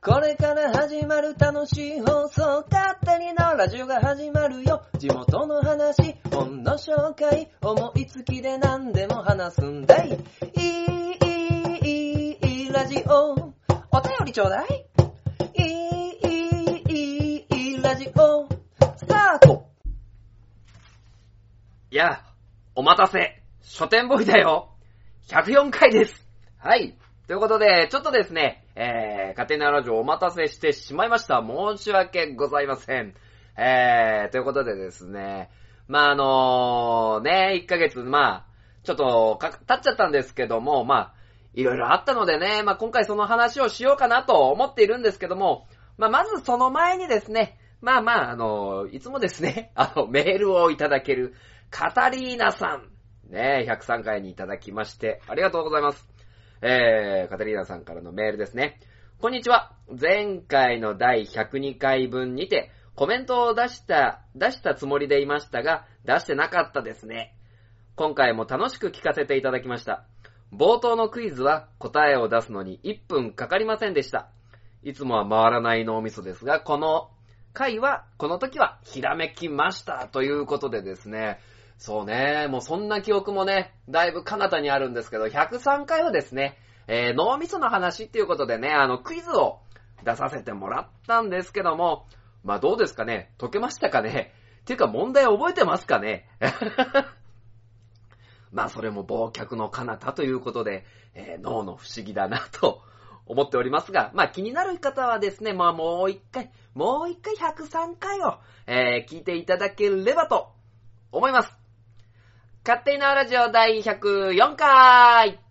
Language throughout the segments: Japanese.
これから始まる楽しい放送、勝手にのラジオが始まるよ。地元の話、本の紹介、思いつきで何でも話すんだい。いい、いい、いい、ラジオ。お便りちょうだい。いい、いい、いい、ラジオ。スタートいや、お待たせ。書店ボーイだよ。104回です。はい。ということで、ちょっとですね、えー、勝手なラジオお待たせしてしまいました。申し訳ございません。えー、ということでですね、まあ、あのね、1ヶ月、まあ、ちょっとか、経っちゃったんですけども、まあ、いろいろあったのでね、まあ、今回その話をしようかなと思っているんですけども、まあ、まずその前にですね、まあまあ、あの、いつもですね、あの、メールをいただける、カタリーナさん、ね、103回にいただきまして、ありがとうございます。えー、カタリーナさんからのメールですね。こんにちは。前回の第102回分にて、コメントを出した、出したつもりでいましたが、出してなかったですね。今回も楽しく聞かせていただきました。冒頭のクイズは答えを出すのに1分かかりませんでした。いつもは回らない脳みそですが、この回は、この時はひらめきました。ということでですね、そうね、もうそんな記憶もね、だいぶ彼方にあるんですけど、103回はですね、えー脳みその話っていうことでね、あの、クイズを出させてもらったんですけども、まあどうですかね解けましたかね？っていうか問題覚えてますかね？まあそれも忘却の彼方ということで、えー脳の不思議だなと思っておりますが、まあ気になる方はですね、まあもう一回、もう一回103回を、えー聞いていただければと思います。勝手なラジオ第104回。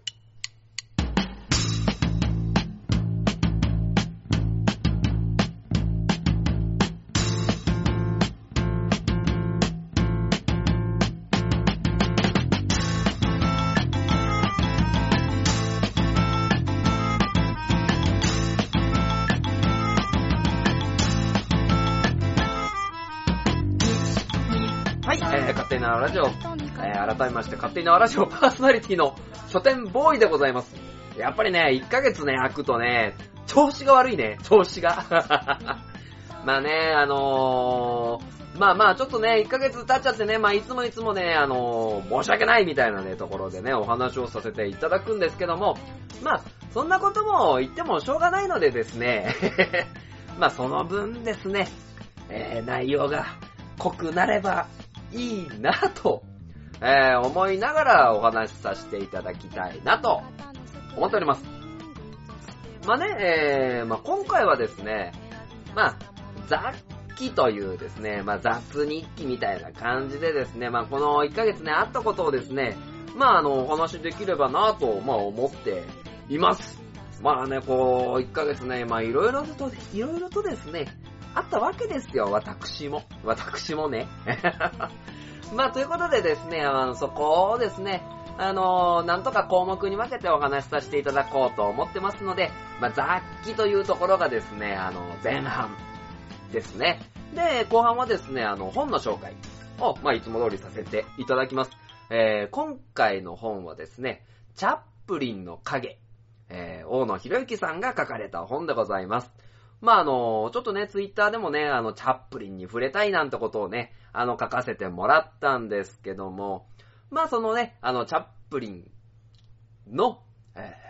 改めまして、勝手なラジオパーソナリティの書店ボーイでございます。やっぱりね、1ヶ月ね、空くとね、調子が悪いね、調子が。まあね、あのー、まあまあ、ちょっとね、1ヶ月経っちゃってね、まあいつもいつもね、あのー、申し訳ないみたいなね、ところでね、お話をさせていただくんですけども、まあ、そんなことも言ってもしょうがないのでですね、まあその分ですね、えー、内容が濃くなればいいなと、えー、思いながらお話しさせていただきたいなと思っております。まあね、えー、まあ今回はですね、まあ、雑記というですね、まあ雑日記みたいな感じでですね、まあこの1ヶ月ね、あったことをですね、まああの、お話しできればなと、まあ思っています。まあね、こう、1ヶ月ね、まあいろいろと、いろいろとですね、あったわけですよ、私も。私もね。まあ、ということでですね、あの、そこをですね、あのなんとか項目に分けてお話しさせていただこうと思ってますので、まあ、雑記というところがですね、あの、前半ですね。で、後半はですね、あの、本の紹介を、まあ、いつも通りさせていただきます。えー、今回の本はですね、チャップリンの影、えー、大野博之さんが書かれた本でございます。まあ、あの、ちょっとね、ツイッターでもね、あの、チャップリンに触れたいなんてことをね、あの、書かせてもらったんですけども、まあ、そのね、あの、チャップリンの、えー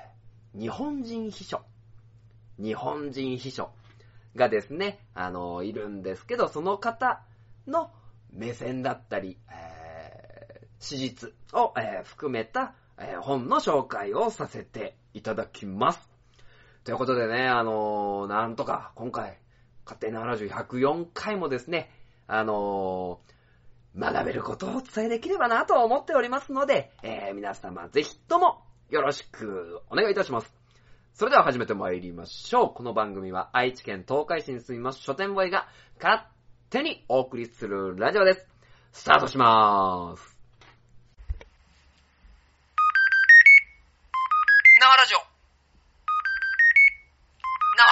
日本人秘書、日本人秘書がですね、あの、いるんですけど、その方の目線だったり、えー史実を、えー含めた、えー本の紹介をさせていただきます。ということでね、あのーなんとか今回、勝手なラジオ104回もですね、あのー学べることをお伝えできればなと思っておりますので、えー皆様ぜひともよろしくお願いいたします。それでは始めて参りましょう。この番組は愛知県東海市に住みます書店ボーイが勝手にお送りするラジオです。スタートしまーす。生ラジオ生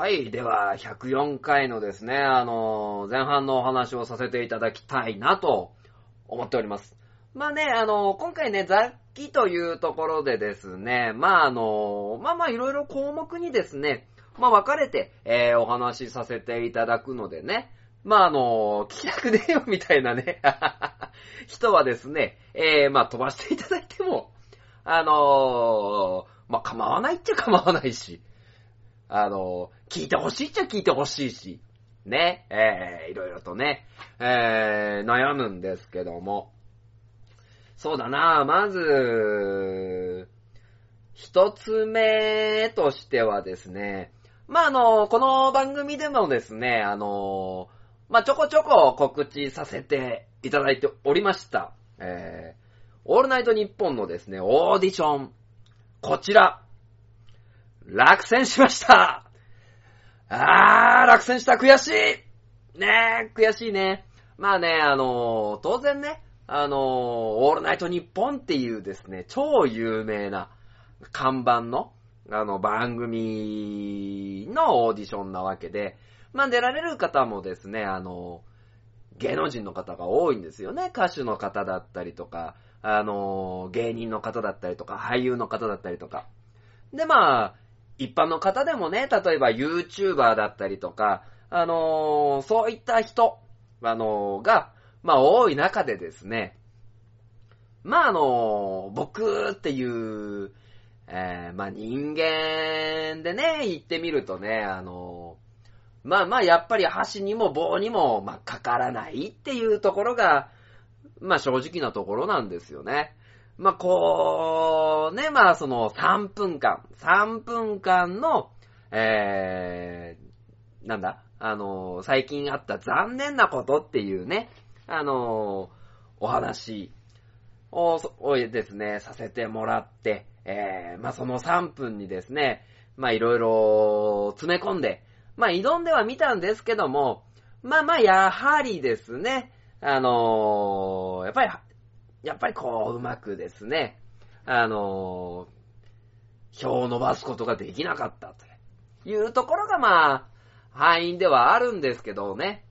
はい。では、104回のですね、あの前半のお話をさせていただきたいなと思っております。まあね、あの今回ね、雑記というところでですね、まああの、まあまあいろいろ項目にですね、まあ分かれて、えー、お話しさせていただくのでね、まああの、聞きたくねえよみたいなね、人はですね、えー、まあ飛ばしていただいても、あのまあ構わないっちゃ構わないし、あの聞いてほしいっちゃ聞いてほしいし、ね、えー、いろいろとね、えー、悩むんですけども、そうだな。まず、一つ目としてはですね、まあ、あの、この番組でもですね、あの、まあ、ちょこちょこ告知させていただいておりました。えー、オールナイトニッポンのですね、オーディション、こちら、落選しましたあー、落選した、悔しいねえ、悔しいね。まあね、あの当然ね、あのオールナイトニッポンっていうですね、超有名な看板の、あの、番組のオーディションなわけで、まあ出られる方もですね、あの、芸能人の方が多いんですよね。歌手の方だったりとか、あの、芸人の方だったりとか、俳優の方だったりとか。で、まあ、一般の方でもね、例えば YouTuber だったりとか、あのそういった人、あのが、まあ多い中でですね、まああの僕っていう、えー、まあ人間でね、言ってみるとね、あのまあまあ、やっぱり箸にも棒にも、まあ、かからないっていうところが、まあ正直なところなんですよね。まあこう、ね、まあその3分間、3分間の、えー、なんだ、あの、最近あった残念なことっていうね、あの、お話を、をですね、させてもらって、えー、まあその3分にですね、まいろいろ詰め込んで、まあ、挑んではみたんですけども、まあまあ、やはりですね、あのー、やっぱり、やっぱりこう、うまくですね、あのー、票を伸ばすことができなかったというところが、まあ、敗因ではあるんですけどね。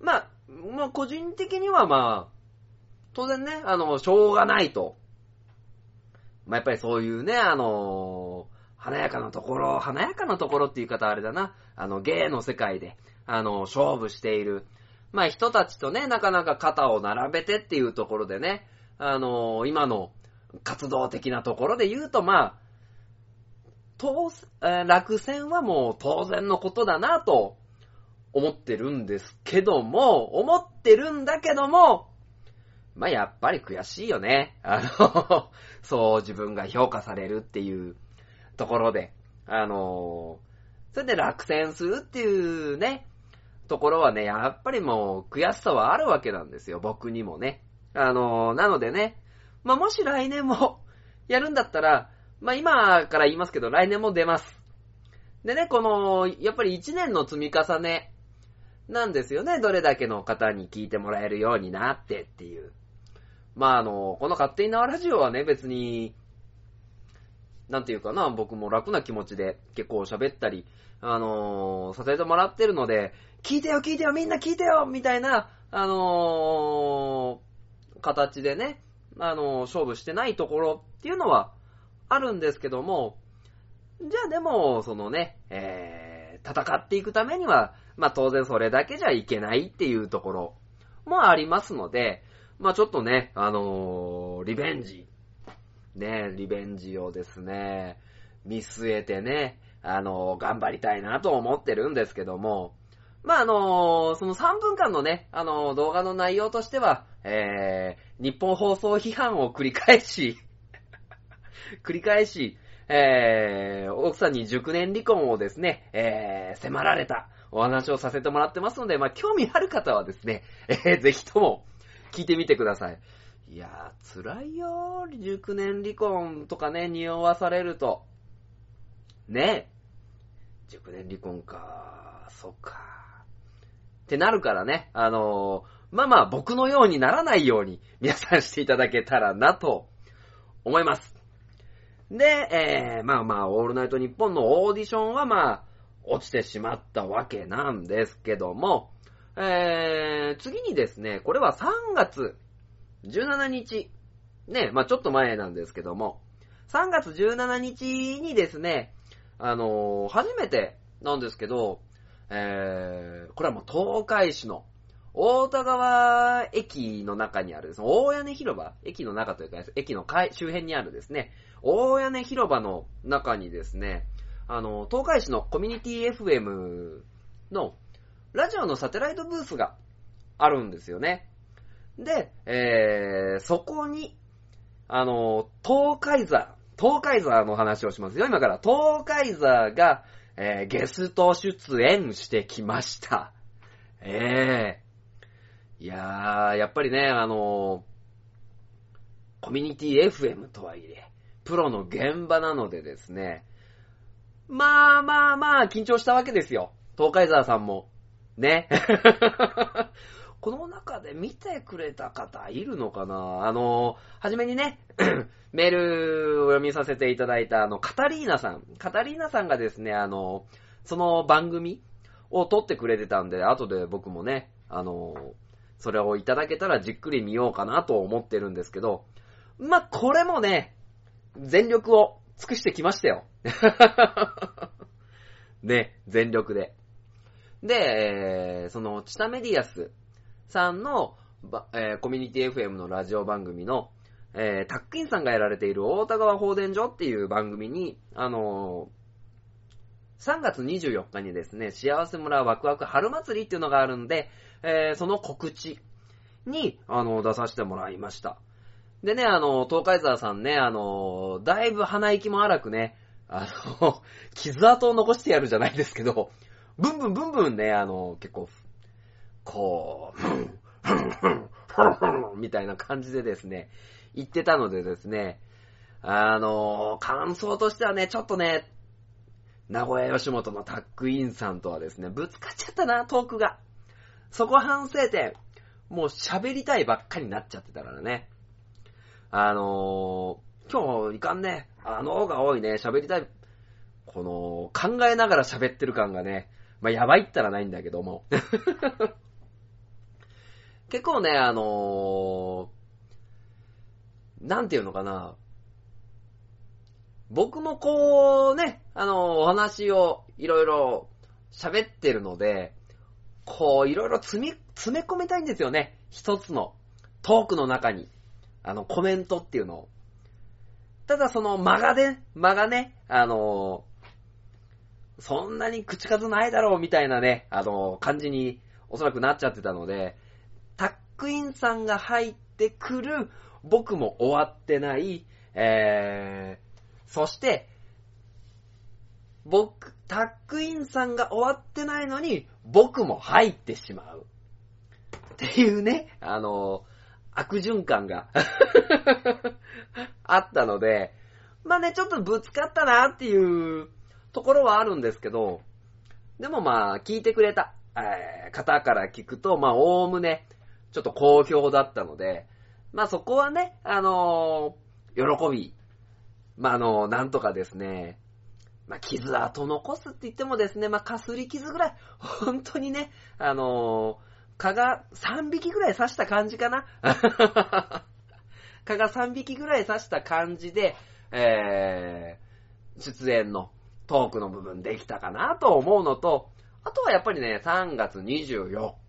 まあ、まあ、個人的にはまあ、当然ね、あの、しょうがないと。まあ、やっぱりそういうね、あの華やかなところ、華やかなところっていう方はあれだな、あの、芸の世界で、あの、勝負している、まあ人たちとね、なかなか肩を並べてっていうところでね、あの、今の活動的なところで言うと、まあ、当、え、落選はもう当然のことだなと思ってるんですけども、思ってるんだけども、まあやっぱり悔しいよね。あの そう自分が評価されるっていうところで、あのー、それで落選するっていうね、ところはね、やっぱりもう悔しさはあるわけなんですよ、僕にもね。あのー、なのでね、まあ、もし来年も やるんだったら、まあ、今から言いますけど、来年も出ます。でね、この、やっぱり1年の積み重ねなんですよね。どれだけの方に聞いてもらえるようになってっていう。まあ、あの、この勝手に縄ラジオはね、別に、なんていうかな、僕も楽な気持ちで結構喋ったり、あのー、させてもらってるので、聞いてよ聞いてよみんな聞いてよみたいな、あのー、形でね、あのー、勝負してないところっていうのはあるんですけども、じゃあでも、そのね、えー、戦っていくためには、まあ当然それだけじゃいけないっていうところもありますので、まあちょっとね、あのー、リベンジ。ね、リベンジをですね、見据えてね、あの、頑張りたいなと思ってるんですけども、まあ、あのその3分間のね、あの動画の内容としては、えー、日本放送批判を繰り返し 繰り返し、えー、奥さんに熟年離婚をですね、えー、迫られたお話をさせてもらってますので、まあ、興味ある方はですね、えー、ぜひとも聞いてみてください。いやー、辛いよー。熟年離婚とかね、匂わされると。ね熟年離婚かー、そっかー。ってなるからね、あのー、まあまあ僕のようにならないように皆さんしていただけたらなと思います。で、えー、まあまあ、オールナイトニッポンのオーディションはまあ、落ちてしまったわけなんですけども、えー、次にですね、これは3月17日ね、まあちょっと前なんですけども、3月17日にですね、あのー初めてなんですけど、えー、これはもう東海市の大田川駅の中にあるですね、大屋根広場、駅の中というか、駅の周辺にあるですね、大屋根広場の中にですね、あの、東海市のコミュニティ FM のラジオのサテライトブースがあるんですよね。で、えー、そこに、あの、東海座、東海座の話をしますよ。今から東海座が、えー、ゲスト出演してきました。ええいやー、やっぱりね、あのコミュニティ FM とはいえ、プロの現場なのでですね、まあまあまあ、緊張したわけですよ。東海沢さんも。ね。この中で見てくれた方いるのかな？あの、はじめにね、メールを読みさせていただいた、あの、カタリーナさん。カタリーナさんがですね、あの、その番組を撮ってくれてたんで、後で僕もね、あの、それをいただけたらじっくり見ようかなと思ってるんですけど、ま、これもね、全力を尽くしてきましたよ。ね、全力で。で、その、チタメディアスさんの、えーコミュニティ FM のラジオ番組の、えータックインさんがやられている大田川放電所っていう番組に、あのー3月24日にですね、幸せ村ワクワク春祭りっていうのがあるんで、えーその告知に、あの、出させてもらいました。でね、あの、東海沢さんね、あの、だいぶ鼻息も荒くね、あの、傷跡を残してやるじゃないですけど、ブンブンブンブンね、あの、結構、こう、ふん、ふん、ふん、ふん、ふん、みたいな感じでですね、言ってたのでですね、あの、感想としてはね、ちょっとね、名古屋吉本のタックインさんとはですね、ぶつかっちゃったな、トークが。そこ反省点。もう喋りたいばっかりになっちゃってたからね。あのー、今日いかんね、あの方が多いね、喋りたい。この、考えながら喋ってる感がね、まあ、やばいったらないんだけども。結構ね、あのー、なんていうのかな。僕もこうね、あのお話をいろいろ喋ってるので、こう、いろいろ詰め、詰め込みたいんですよね。一つのトークの中に。あの、コメントっていうのを。ただその間がね、間がね、あのそんなに口数ないだろうみたいなね、あの感じにおそらくなっちゃってたので、ックインさんが入ってくる、僕も終わってない、えー、そして、僕、タックインさんが終わってないのに、僕も入ってしまう。っていうね、あの、悪循環が あったので、まあね、ちょっとぶつかったなっていうところはあるんですけど、でもまあ、聞いてくれた、えー方から聞くと、まあ、おおむね、ちょっと好評だったので、まあそこはね、あのー喜び、まああのなんとかですね、まあ、傷跡残すって言ってもですね、まあ、かすり傷ぐらい、本当にね、あのー蚊が3匹ぐらい刺した感じかな。蚊が3匹ぐらい刺した感じで、えー、出演のトークの部分できたかなと思うのと、あとはやっぱりね、3月24日。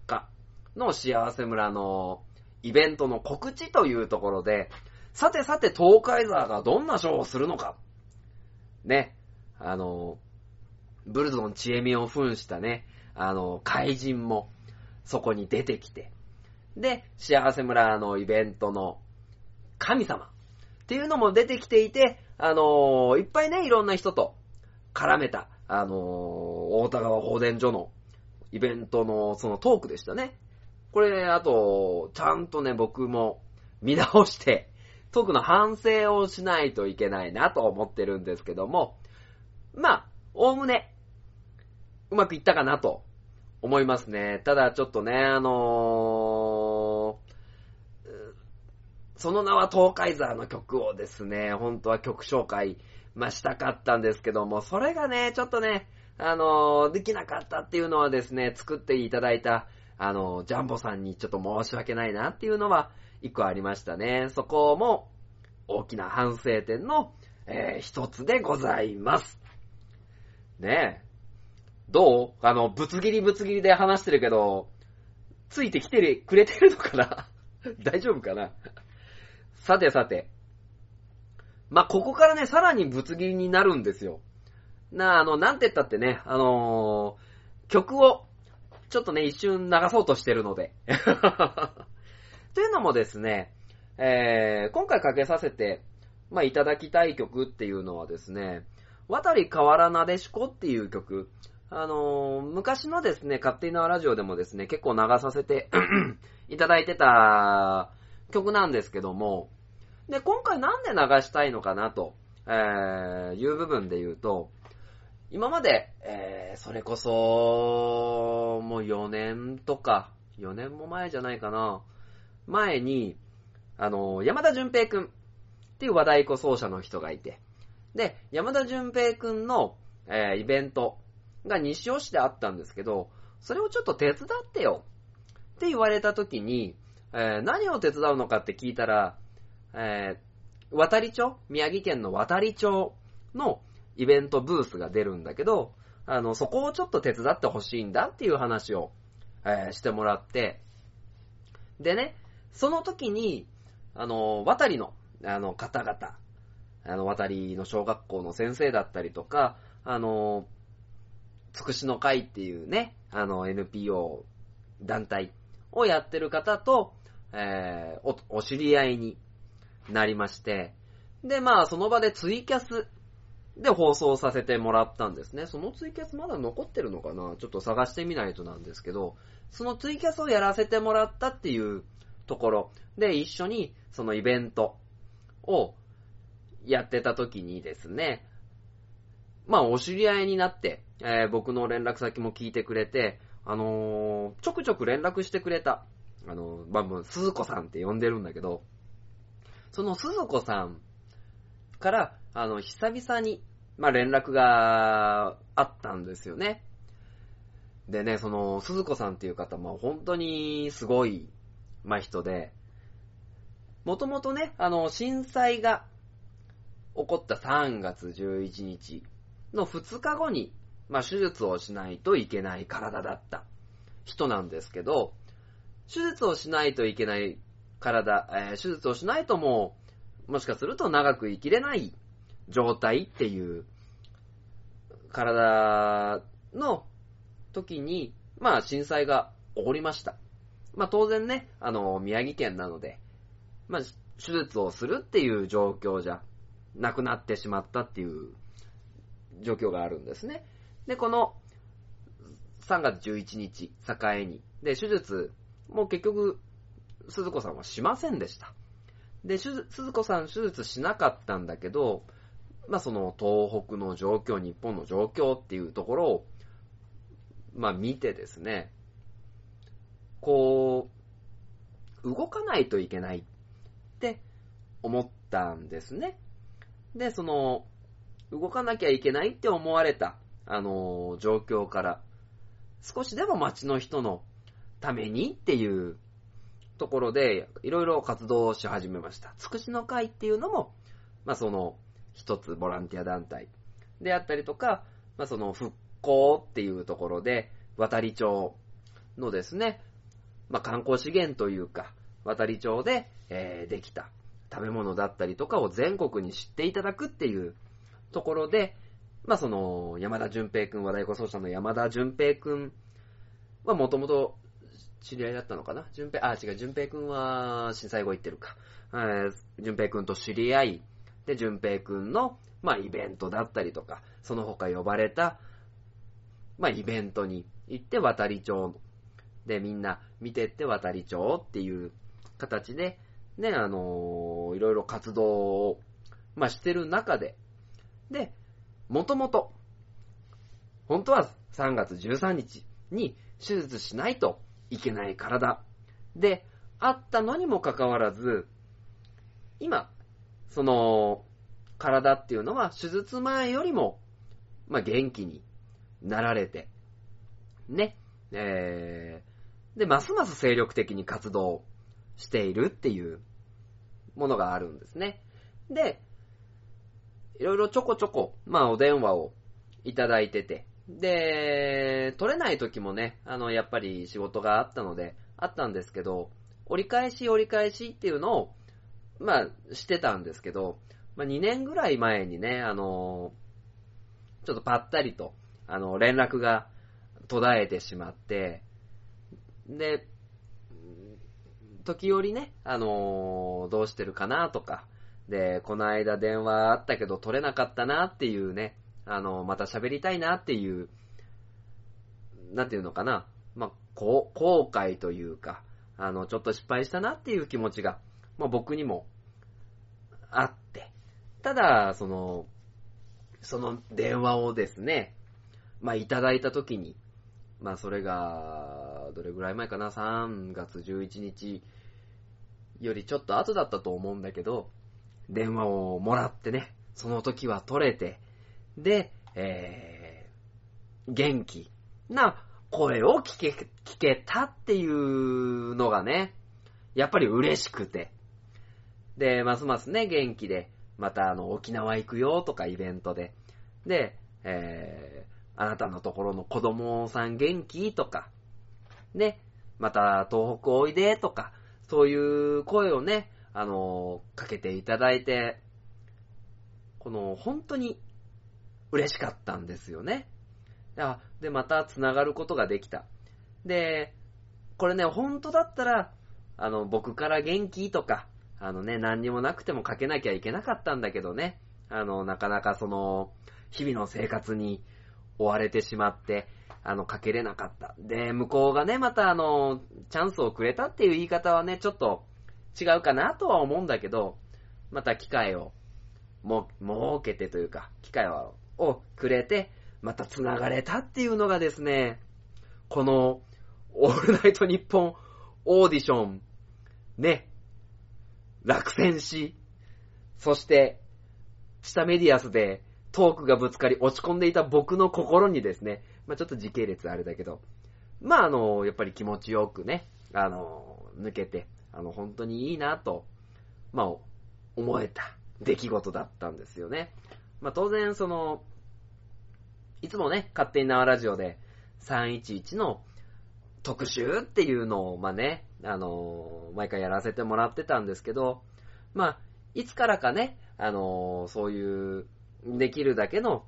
の幸せ村のイベントの告知というところで、さてさて東海沢がどんなショーをするのか。ね、あの、ブルゾンチエミを扮したね、あの、怪人もそこに出てきて、で、幸せ村のイベントの神様っていうのも出てきていて、あのいっぱいね、いろんな人と絡めた、あの大田川放電所のイベントのそのトークでしたね。これ、あと、ちゃんとね、僕も見直して、トークの反省をしないといけないなと思ってるんですけども、まあ、おおむね、うまくいったかなと思いますね。ただちょっとね、あのーその名は東海沢の曲をですね、本当は曲紹介、まあ、したかったんですけども、それがね、ちょっとね、あのーできなかったっていうのはですね、作っていただいた、あのジャンボさんにちょっと申し訳ないなっていうのは、一個ありましたね。そこも、大きな反省点の、えー一つでございます。ねえ。どう？あの、ぶつ切りぶつ切りで話してるけど、ついてきてくれてるのかな？大丈夫かな？さてさて。まあ、ここからね、さらにぶつ切りになるんですよ。な、あの、なんて言ったってね、あのー曲を、ちょっとね、一瞬流そうとしてるので。というのもですね、えー、今回かけさせて、まあ、いただきたい曲っていうのはですね、渡り変わらなでしこっていう曲。あのー昔のですね、勝手なラジオでもですね、結構流させて いただいてた曲なんですけども、で、今回なんで流したいのかなと、えー、いう部分で言うと、今まで、えー、それこそ、もう4年とか、4年も前じゃないかな、前に、あの、山田淳平くんっていう和太鼓奏者の人がいて、で、山田淳平くんの、えーイベントが西尾市であったんですけど、それをちょっと手伝ってよって言われた時に、えー何を手伝うのかって聞いたら、えー渡り町？宮城県の渡り町のイベントブースが出るんだけど、あの、そこをちょっと手伝ってほしいんだっていう話を、えーしてもらって、でね、その時に、あの、渡りの、あの、方々、あの、渡りの小学校の先生だったりとか、あの、つくしの会っていうね、あの、NPO 団体をやってる方と、えーお、お知り合いになりまして、で、まあ、その場でツイキャスで放送させてもらったんですね。そのツイキャスまだ残ってるのかな？ちょっと探してみないとなんですけど、そのツイキャスをやらせてもらったっていうところ。で一緒にそのイベントをやってた時にですね、まあお知り合いになって、えー僕の連絡先も聞いてくれて、あのーちょくちょく連絡してくれた、あのー、まあもう、鈴子さんって呼んでるんだけど、その鈴子さんから、あの、久々に、まあ連絡があったんですよね。でね、その、鈴子さんっていう方、まあ本当にすごい、まあ人で、もともとね、あの、震災が起こった3月11日の2日後に、まあ手術をしないといけない体だった人なんですけど、手術をしないといけない体、えー手術をしないともう、もしかすると長く生きれない状態っていう体の時に、まあ震災が起こりました。まあ当然ね、あの、宮城県なので、まあ手術をするっていう状況じゃなくなってしまったっていう状況があるんですね。で、この3月11日境に、で、手術、もう結局、鈴子さんはしませんでした。で、鈴子さん手術しなかったんだけど、まあその東北の状況、日本の状況っていうところを、まあ見てですね、こう、動かないといけないって思ったんですね。で、その、動かなきゃいけないって思われた、あの、状況から、少しでも街の人のためにっていうところで、いろいろ活動し始めました。つくしの会っていうのも、まあその、一つボランティア団体であったりとか、まあその復興っていうところで、渡り町のですね、まあ観光資源というか、渡り町で、えーできた食べ物だったりとかを全国に知っていただくっていうところで、まあその、山田淳平くん、和太鼓奏者の山田淳平くんはもともと知り合いだったのかな？淳平、あ、違う、淳平くんは震災後行ってるか。えー淳平くんと知り合い、で、淳平くんの、まあイベントだったりとか、その他呼ばれた、まあイベントに行って渡り町。でみんな見てって渡り町っていう形で、ね、あのーいろいろ活動を、まあしてる中で、で、もともと、本当は3月13日に手術しないといけない体であったのにもかかわらず、今、その、体っていうのは手術前よりも、まあ、元気になられて、ね、えー、で、ますます精力的に活動しているっていうものがあるんですね。で、いろいろちょこちょこ、まあお電話をいただいてて、で、取れない時もね、あの、やっぱり仕事があったので、あったんですけど、折り返し折り返しっていうのを、まあ、してたんですけど、まあ2年ぐらい前にね、あの、ちょっとぱったりと、あの、連絡が途絶えてしまって、で、時折ね、あのどうしてるかなとか、で、この間電話あったけど取れなかったなっていうね、あのまた喋りたいなっていう、なんていうのかな、まあ、こう、後悔というか、あの、ちょっと失敗したなっていう気持ちが、まあ、僕にもあって、ただ、その、その電話をですね、まあ、いただいたときに、まあ、それが、どれぐらい前かな、3月11日よりちょっと後だったと思うんだけど、電話をもらってね、その時は取れて、で、えー、元気な声を聞け、聞けたっていうのがね、やっぱり嬉しくて。で、ますますね、元気で、またあの、沖縄行くよとかイベントで。で、えー、あなたのところの子供さん元気とか、ね、また東北おいでとか、そういう声をね、あの、かけていただいて、この、本当に嬉しかったんですよね。あで、また繋がることができた。で、これね、本当だったら、あの、僕から元気とか、あのね、何にもなくてもかけなきゃいけなかったんだけどね、あの、なかなかその、日々の生活に追われてしまって、あの、かけれなかった。で、向こうがね、またあの、チャンスをくれたっていう言い方はね、ちょっと違うかなとは思うんだけど、また機会をも、設けてというか、機会ををくれて、また繋がれたっていうのがですね、この、オールナイトニッポンオーディション、ね、落選し、そして、チタメディアスでトークがぶつかり落ち込んでいた僕の心にですね、まあちょっと時系列あれだけど、まああの、やっぱり気持ちよくね、あの、抜けて、あの、本当にいいなと、まあ、思えた出来事だったんですよね。まあ当然その、いつもね、勝手に縄ラジオで311の特集っていうのを、まあね、あの毎回やらせてもらってたんですけど、まあ、いつからかね、あのそういう、できるだけの、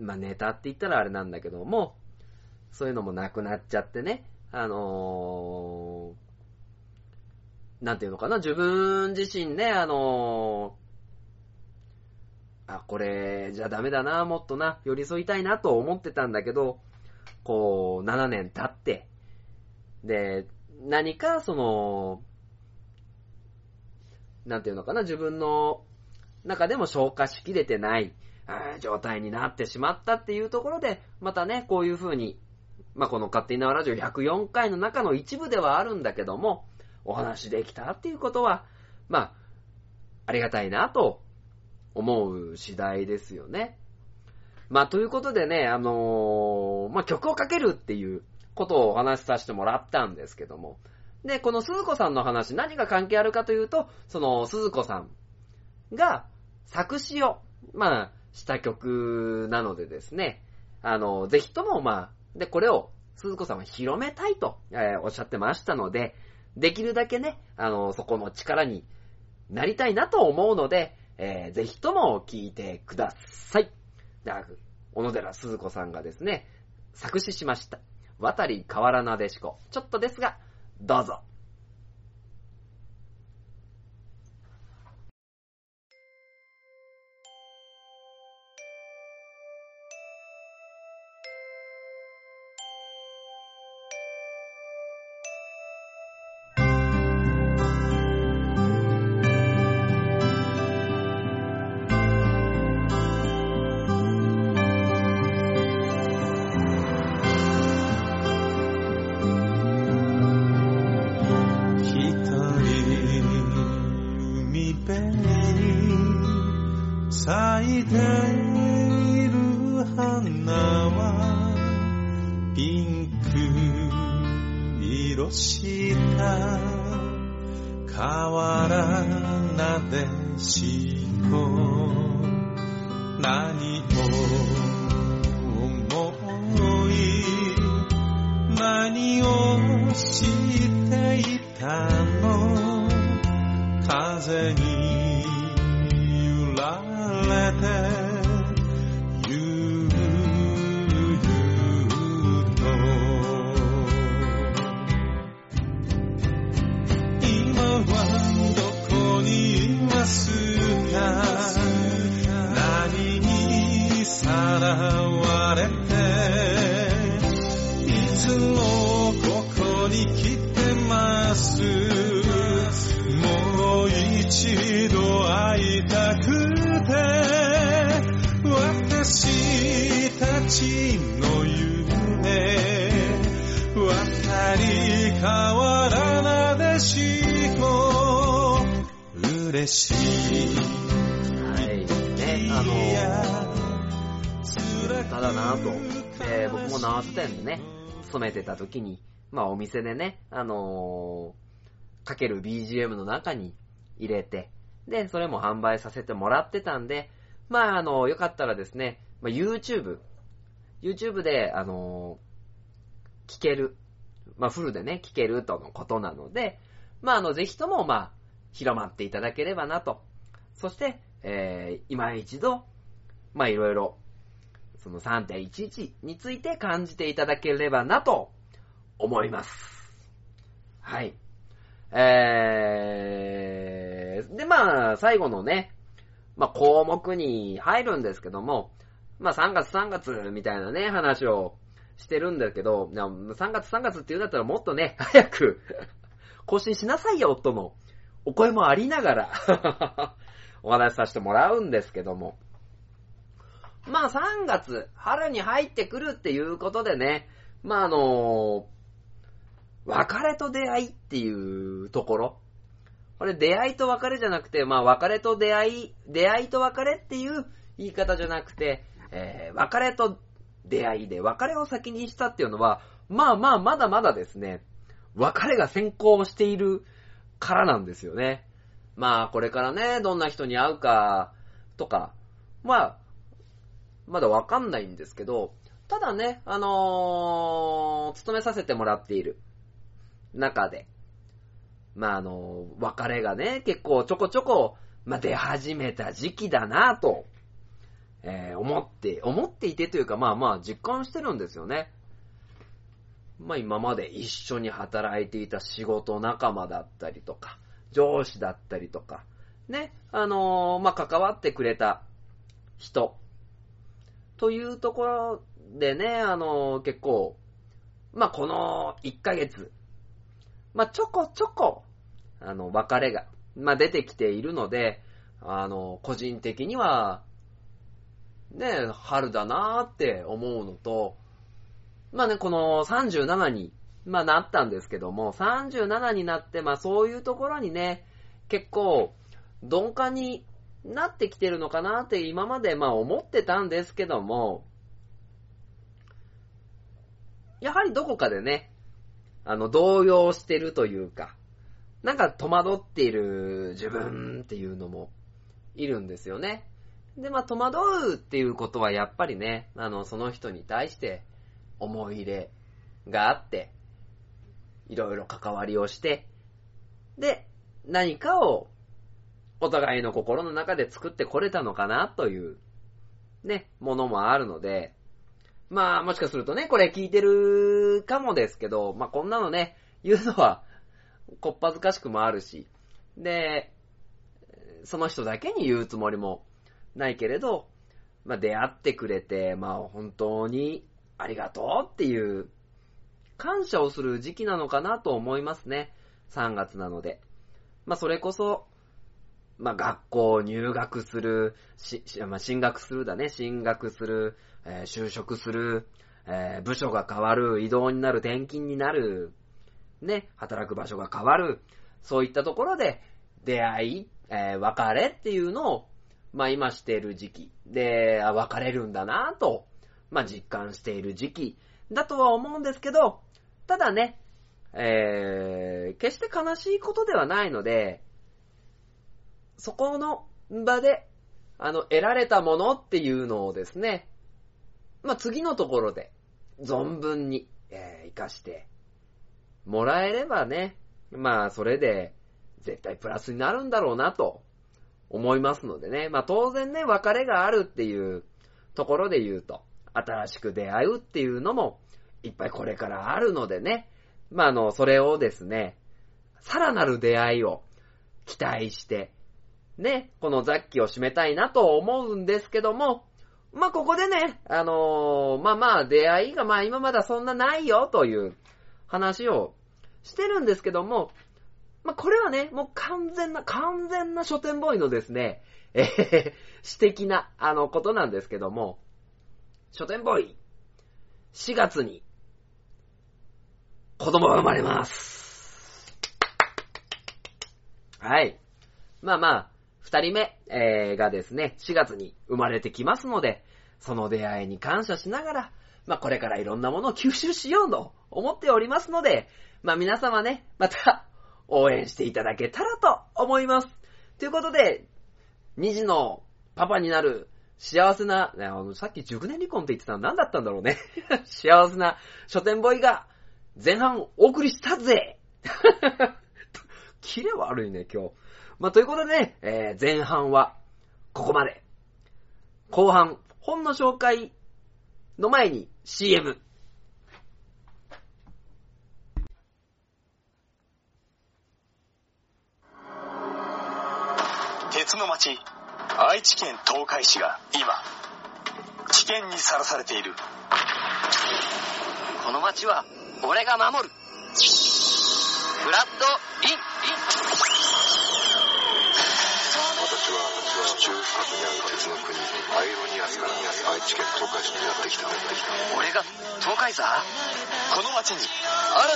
まあネタって言ったらあれなんだけども、そういうのもなくなっちゃってね、あのなんていうのかな、自分自身ね、あのあ、これじゃダメだな、もっとな、寄り添いたいなと思ってたんだけど、こう、7年経って、で、何かその、なんていうのかな、自分の中でも消化しきれてない状態になってしまったっていうところで、またね、こういう風に、まあ、この勝手に縄ラジオ104回の中の一部ではあるんだけども、お話できたっていうことは、まあ、ありがたいなと思う次第ですよね。まあ、ということでね、あのーまあ、曲をかけるっていうことをお話しさせてもらったんですけども。で、この鈴子さんの話、何が関係あるかというと、その鈴子さんが作詞を、まあ、した曲なのでですね、あの、ぜひともまあ、で、これを鈴子さんは広めたいと、えーおっしゃってましたので、できるだけね、あの、そこの力になりたいなと思うので、えーぜひとも聞いてください。では、小野寺鈴子さんがですね、作詞しました。渡り変わらなでしこ。ちょっとですが、どうぞ。いている花はピンク色した河原なでし店でね、あのーかける BGM の中に入れて、で、それも販売させてもらってたんで、まああのよかったらですね、まあ、YouTube、YouTube で、あのー聞ける、まあフルでね、聞けるとのことなので、まああの、ぜひとも、まあ、広まっていただければなと。そして、えー、今一度、まあいろいろ、その3.11について感じていただければなと思います。はい。えー、でまあ最後のね、まあ項目に入るんですけども、まあ3月3月みたいなね、話をしてるんだけど、3月3月って言うんだったらもっとね、早く更新しなさいよ、とのお声もありながら お話しさせてもらうんですけども。まあ3月、春に入ってくるっていうことでね、まああの別れと出会いっていうところ。これ出会いと別れじゃなくて、まあ別れと出会い、出会いと別れっていう言い方じゃなくて、えー、別れと出会いで別れを先にしたっていうのは、まあまあまだまだですね、別れが先行しているからなんですよね。まあこれからね、どんな人に会うかとか、まあ、まだわかんないんですけど、ただね、あのー、勤めさせてもらっている中で、まああの、別れがね、結構ちょこちょこ、まあ出始めた時期だなぁと、えー、思って、思っていてというか、まあまあ実感してるんですよね。まあ今まで一緒に働いていた仕事仲間だったりとか、上司だったりとか、ね、あのーまあ関わってくれた人、というところでね、あのー結構、まあこの1ヶ月、まあちょこちょこ、あの、別れが、まあ出てきているので、あの、個人的には、ね、春だなーって思うのと、まあね、この37に、まあなったんですけども、37になって、まあそういうところにね、結構、鈍感になってきてるのかなって今までまあ思ってたんですけども、やはりどこかでね、あの、動揺してるというか、なんか戸惑っている自分っていうのもいるんですよね。で、まあ戸惑うっていうことはやっぱりね、あの、その人に対して思い入れがあって、いろいろ関わりをして、で、何かをお互いの心の中で作ってこれたのかなという、ね、ものもあるので、まあ、もしかするとね、これ聞いてるかもですけど、まあこんなのね、言うのは、こっぱずかしくもあるし、で、その人だけに言うつもりもないけれど、まあ出会ってくれて、まあ本当にありがとうっていう、感謝をする時期なのかなと思いますね。3月なので。まあそれこそ、まあ学校入学する、し、まあ進学するだね、進学する、えー就職する、えー部署が変わる、移動になる、転勤になる、ね、働く場所が変わる、そういったところで出会い、えー別れっていうのを、まあ今している時期。で、あ別れるんだなぁと、まあ実感している時期。だとは思うんですけど、ただね、えー、決して悲しいことではないので、そこの場で、あの、得られたものっていうのをですね、まあ、次のところで、存分に、えー、活かして、もらえればね、まあ、それで、絶対プラスになるんだろうなと、思いますのでね。まあ、当然ね、別れがあるっていうところで言うと、新しく出会うっていうのも、いっぱいこれからあるのでね。まあ、あの、それをですね、さらなる出会いを期待して、ね、この雑記を締めたいなと思うんですけども、まあ、ここでね、あのー、まあまあ、出会いがまあ今まだそんなないよという話をしてるんですけども、まあ、これはね、もう完全な、完全な書店ボーイのですね、えー、私的な、あの、ことなんですけども、書店ボーイ、4月に、子供が生まれます。はい。まあまあ、二人目、えー、がですね、4月に生まれてきますので、その出会いに感謝しながら、まあこれからいろんなものを吸収しようと思っておりますので、まあ皆様ね、また応援していただけたらと思います。ということで、二児のパパになる幸せな、さっき10年離婚って言ってたの何だったんだろうね。幸せな書店ボーイが前半お送りしたぜ キレ悪いね、今日。まあ、ということでね、えー、前半はここまで。後半、本の紹介の前に CM。鉄の町愛知県東海市が今危険にさらされているこの町は俺が守るフラッドは地中深くにある鉄の国アイロニアスから愛知県東海市にやってきた。俺が東海座？この町に新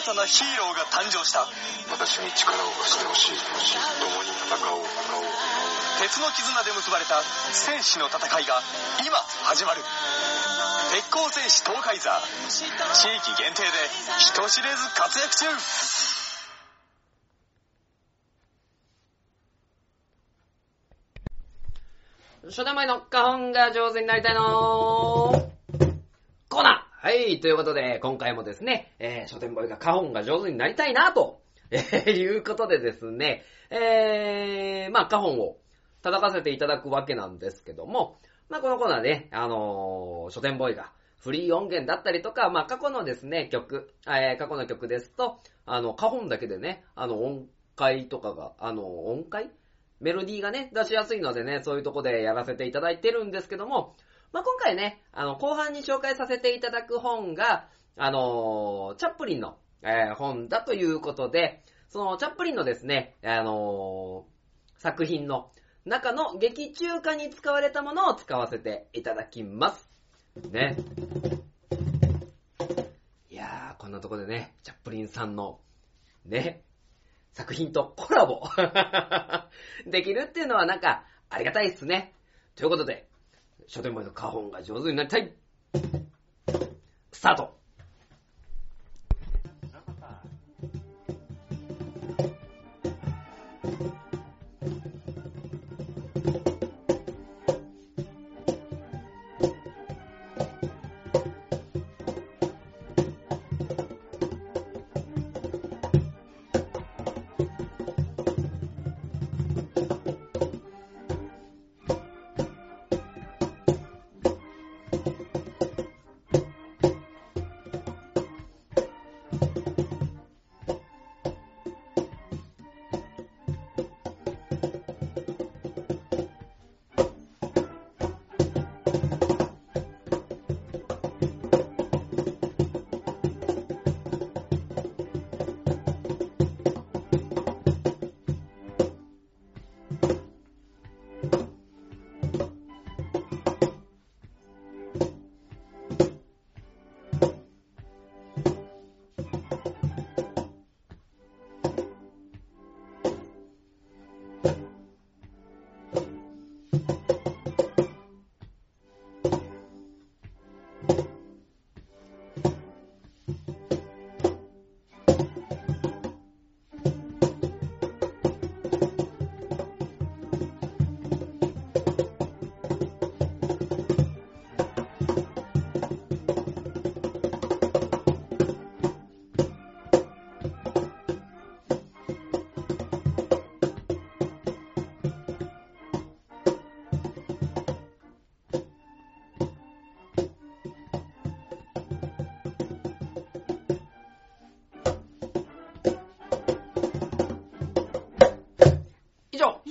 たなヒーローが誕生した。私に力を貸してほしい。共に戦おう戦おう。鉄の絆で結ばれた戦士の戦いが今始まる。鉄鋼戦士東海座。地域限定で人知れず活躍中初代前の花本が上手になりたいのー。コーナー。はい、ということで、今回もですね、えー、書店ボーイが花本が上手になりたいなと、えー、いうことでですね、えー、まあ、花本を叩かせていただくわけなんですけども、まあ、このコーナーで、あのー、書店ボーイがフリー音源だったりとか、まあ、過去のですね、曲、えー、過去の曲ですと、あの、花本だけでね、あの、音階とかが、あの、音階メロディーがね、出しやすいのでね、そういうとこでやらせていただいてるんですけども、まあ、今回ね、あの、後半に紹介させていただく本が、あのー、チャップリンの、えー、本だということで、そのチャップリンのですね、あのー、作品の中の劇中歌に使われたものを使わせていただきます。ね。いやー、こんなとこでね、チャップリンさんの、ね、作品とコラボ できるっていうのはなんか、ありがたいっすね。ということで、書店前の花本が上手になりたい。スタート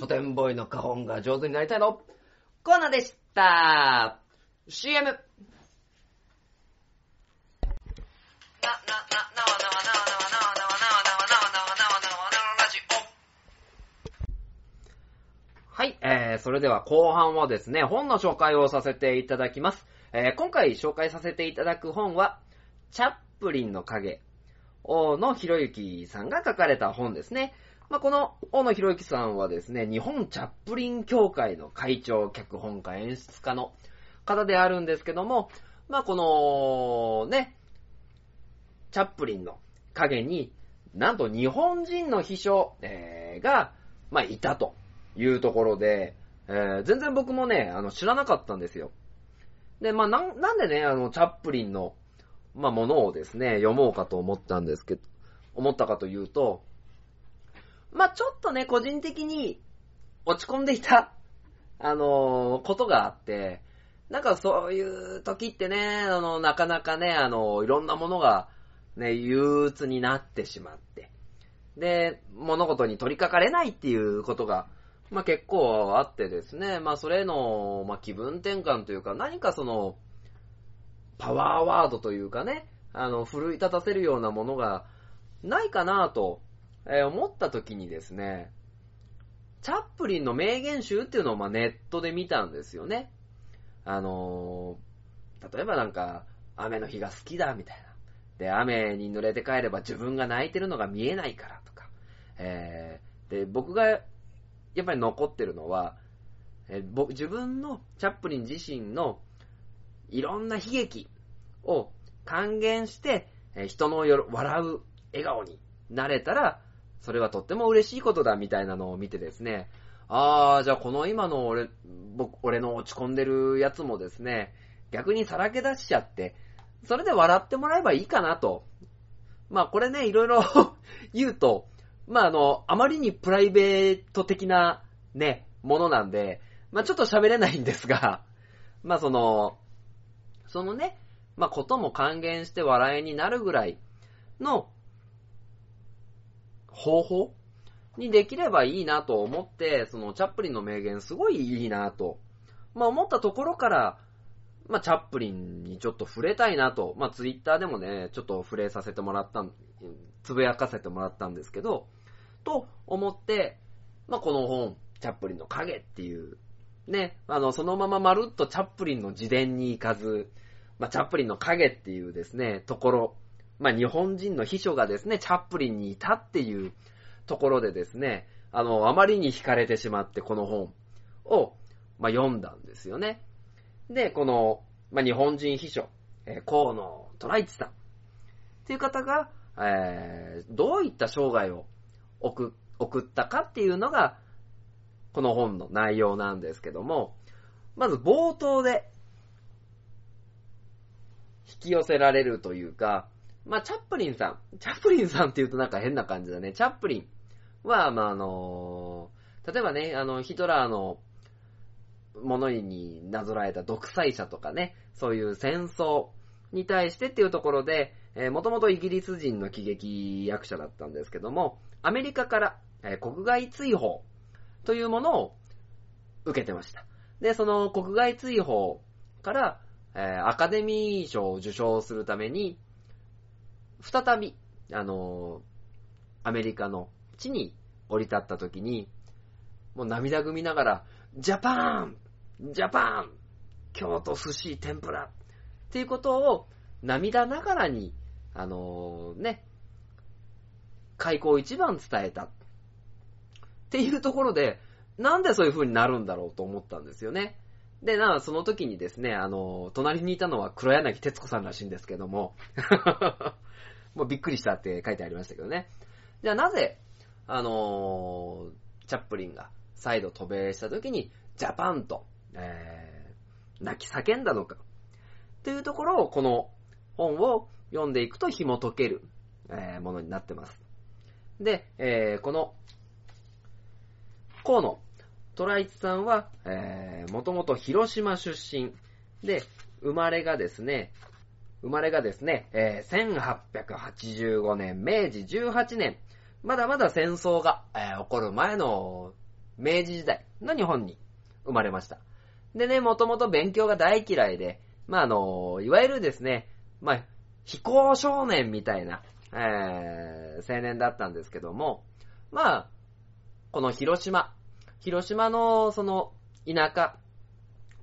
典ボーイの花本が上手になりたいのコーナーでした。CM! はい、えー、それでは後半はですね、本の紹介をさせていただきます。えー、今回紹介させていただく本は、チャップリンの影大野博之さんが書かれた本ですね。まあ、この大野博之さんはですね、日本チャップリン協会の会長、脚本家、演出家の方であるんですけども、まあ、この、ね、チャップリンの影に、なんと日本人の秘書、えーが、まあ、いたというところで、えー全然僕もね、あの、知らなかったんですよ。で、まあ、なん、なんでね、あの、チャップリンの、まあ、ものをですね、読もうかと思ったんですけど、思ったかというと、まあ、ちょっとね、個人的に落ち込んでいた、あのーことがあって、なんかそういう時ってね、あの、なかなかね、あの、いろんなものが、ね、憂鬱になってしまって、で、物事に取り掛かれないっていうことが、まあ、結構あってですね、まあ、それの、まあ、気分転換というか、何かその、パワーワードというかね、あの、奮い立たせるようなものがないかなと、えー思った時にですね、チャップリンの名言集っていうのをまあネットで見たんですよね。あのー例えばなんか、雨の日が好きだみたいな。で、雨に濡れて帰れば自分が泣いてるのが見えないからとか。えーで、僕がやっぱり残ってるのは、えー僕自分のチャップリン自身のいろんな悲劇を還元して、えー人の笑う笑顔になれたら、それはとっても嬉しいことだみたいなのを見てですね、あー、じゃあこの今の俺、僕、俺の落ち込んでるやつもですね、逆にさらけ出しちゃって、それで笑ってもらえばいいかなと。まあこれね、いろいろ 言うと、まああの、あまりにプライベート的なね、ものなんで、まあちょっと喋れないんですが、まあその、そのね、まあことも還元して笑いになるぐらいの方法にできればいいなと思って、そのチャップリンの名言すごいいいなと、まあ思ったところから、まあチャップリンにちょっと触れたいなと、まあツイッターでもね、ちょっと触れさせてもらったん、つぶやかせてもらったんですけど、と思って、まあこの本、チャップリンの影っていう、ね、あの、そのまままるっとチャップリンの自伝に行かず、まあチャップリンの影っていうですね、ところ、まあ日本人の秘書がですね、チャップリンにいたっていうところでですね、あの、あまりに惹かれてしまってこの本を、まあ読んだんですよね。で、この、まあ日本人秘書、えー河野トライチさんっていう方が、えーどういった生涯を送ったかっていうのが、この本の内容なんですけども、まず冒頭で引き寄せられるというか、まあ、チャップリンさん。チャップリンさんって言うとなんか変な感じだね。チャップリンは、まあ、あの例えばね、あの、ヒトラーのものになぞらえた独裁者とかね、そういう戦争に対してっていうところで、えー、もともとイギリス人の喜劇役者だったんですけども、アメリカから、えー国外追放というものを受けてました。で、その国外追放から、えーアカデミー賞を受賞するために、再び、あのーアメリカの地に降り立った時に、もう涙ぐみながら、ジャパンジャパン京都寿司天ぷらっていうことを涙ながらに、あのーね、開口一番伝えた。っていうところで、なんでそういう風になるんだろうと思ったんですよね。で、な、その時にですね、あの、隣にいたのは黒柳徹子さんらしいんですけども、もうびっくりしたって書いてありましたけどね。じゃあなぜ、あのーチャップリンが再度渡米した時に、ジャパンと、えー、泣き叫んだのか。っていうところを、この本を読んでいくと紐解ける、えーものになってます。で、えーこの、河野虎一さんは、えー、もともと広島出身で、生まれがですね、生まれがですね、えー1885年、明治18年、まだまだ戦争が、えー起こる前の明治時代の日本に生まれました。でね、もともと勉強が大嫌いで、まあ、あの、いわゆるですね、まあ、非行少年みたいな、えー、青年だったんですけども、まあ、この広島、広島のその田舎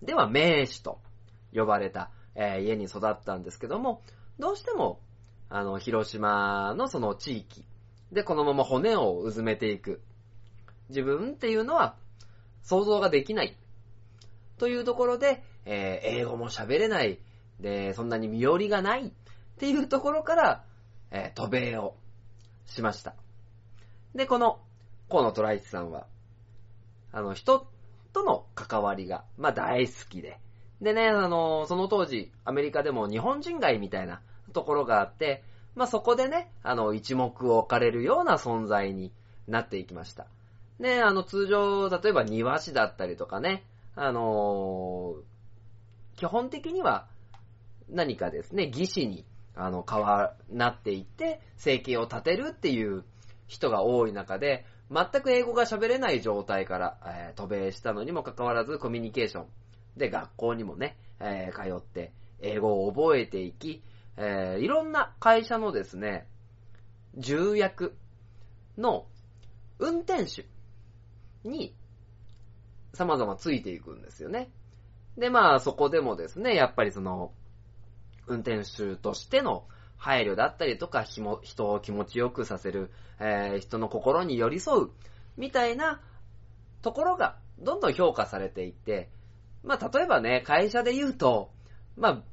では名士と呼ばれた、えー家に育ったんですけども、どうしても、あの、広島のその地域でこのまま骨をうずめていく。自分っていうのは想像ができない。というところで、えー英語も喋れない、で、そんなに身寄りがない。っていうところから、えー渡米をしました。で、この河野虎一さんは、あの、人との関わりが、まあ大好きで、でね、あの、その当時、アメリカでも日本人街みたいなところがあって、まあそこでね、あの、一目置かれるような存在になっていきました。ね、あの、通常、例えば庭師だったりとかね、あのー基本的には何かですね、技師に、あの、変わ、なっていって、生計を立てるっていう人が多い中で、全く英語が喋れない状態から、えー渡米したのにもかかわらずコミュニケーションで学校にもね、えー通って英語を覚えていき、えーいろんな会社のですね、重役の運転手に様々ついていくんですよね。で、まあそこでもですね、やっぱりその、運転手としての配慮だったりとか、人を気持ちよくさせる、えー人の心に寄り添う、みたいなところがどんどん評価されていって、まあ例えばね、会社で言うと、まあ、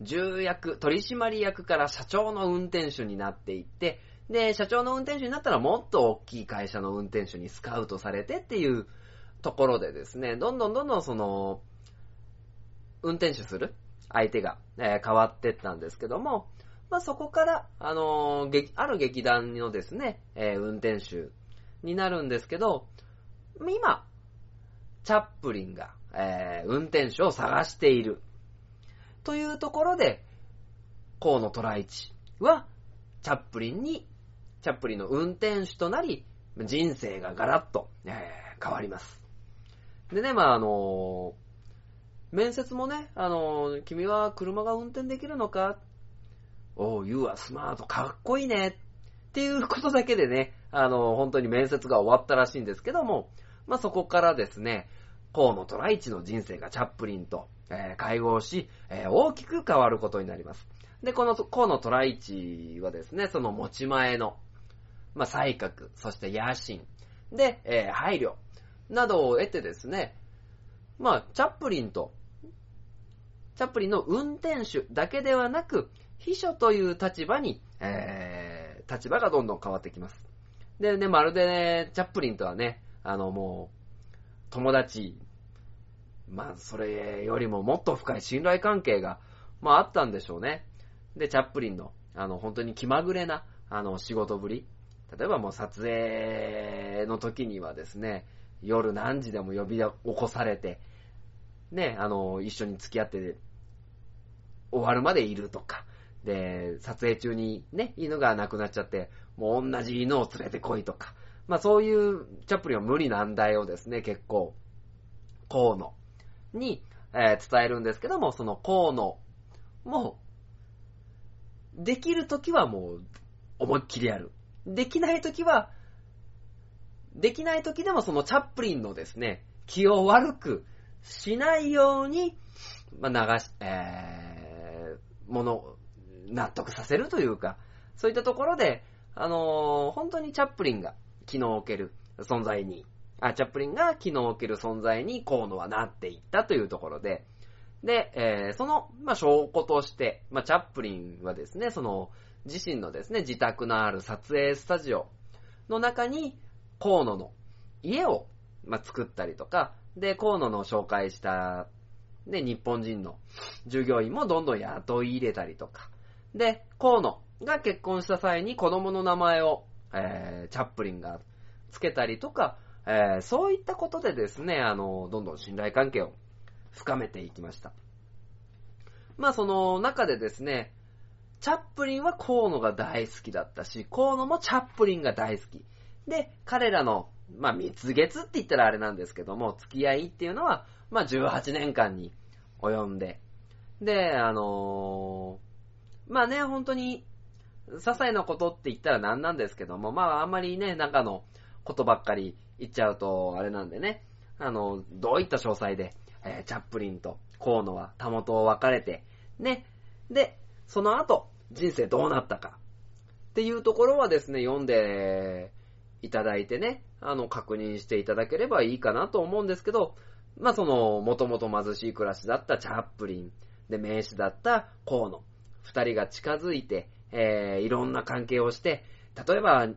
重役、取締役から社長の運転手になっていって、で、社長の運転手になったらもっと大きい会社の運転手にスカウトされてっていうところでですね、どんどんどんどんその、運転手する相手が、えー変わってったんですけども、まあ、そこから、あのーある劇団のですね、えー運転手になるんですけど、今、チャップリンが、えー運転手を探している。というところで、河野虎一は、チャップリンに、チャップリンの運転手となり、人生がガラッと、えー変わります。でね、まあ、あのー面接もね、あのー君は車が運転できるのか ?Oh, you are smart. かっこいいね。っていうことだけでね、あのー本当に面接が終わったらしいんですけども、まあ、そこからですね、河野虎一の人生がチャップリンと、えー会合し、えー大きく変わることになります。で、この河野虎一はですね、その持ち前の、まあ、才覚、そして野心、で、えー配慮、などを得てですね、まあ、チャップリンと、チャップリンの運転手だけではなく、秘書という立場に、えー、立場がどんどん変わってきます。でね、まるでね、チャップリンとはね、あのもう、友達、まあ、それよりももっと深い信頼関係が、まあ、あったんでしょうね。で、チャップリンの、あの、本当に気まぐれな、あの、仕事ぶり。例えばもう撮影の時にはですね、夜何時でも呼び起こされて、ね、あの、一緒に付き合って、終わるまでいるとか、で、撮影中にね、犬が亡くなっちゃって、もう同じ犬を連れてこいとか、まあそういう、チャップリンは無理難題をですね、結構、河野に、えー伝えるんですけども、その河野も、できるときはもう、思いっきりやる。できないときは、できないときでもそのチャップリンのですね、気を悪くしないように、まあ、流し、えー、もの、納得させるというか、そういったところで、あのー本当にチャップリンが気の置ける存在に、あ、チャップリンが気の置ける存在に河野はなっていったというところで、で、えーその、まあ、証拠として、まあ、チャップリンはですね、その、自身のですね、自宅のある撮影スタジオの中に、河野の家を、まあ、作ったりとか、で、河野の紹介した、で、日本人の従業員もどんどん雇い入れたりとか、で、河野が結婚した際に子供の名前を、えーチャップリンがつけたりとか、えーそういったことでですね、あの、どんどん信頼関係を深めていきました。まあその中でですね、チャップリンは河野が大好きだったし、河野もチャップリンが大好き。で、彼らのまあ、蜜月って言ったらあれなんですけども、付き合いっていうのは、まあ、18年間に及んで、で、あのーまあね、本当に、些細なことって言ったら何なんですけども、まあ、あんまりね、中のことばっかり言っちゃうと、あれなんでね、あの、どういった詳細で、えーチャップリンと河野はたもとを分かれて、ね、で、その後、人生どうなったか、っていうところはですね、読んでいただいてね、あの、確認していただければいいかなと思うんですけど、まあ、その、もともと貧しい暮らしだったチャップリン、で、名士だった河野、二人が近づいて、えー、いろんな関係をして、例えば、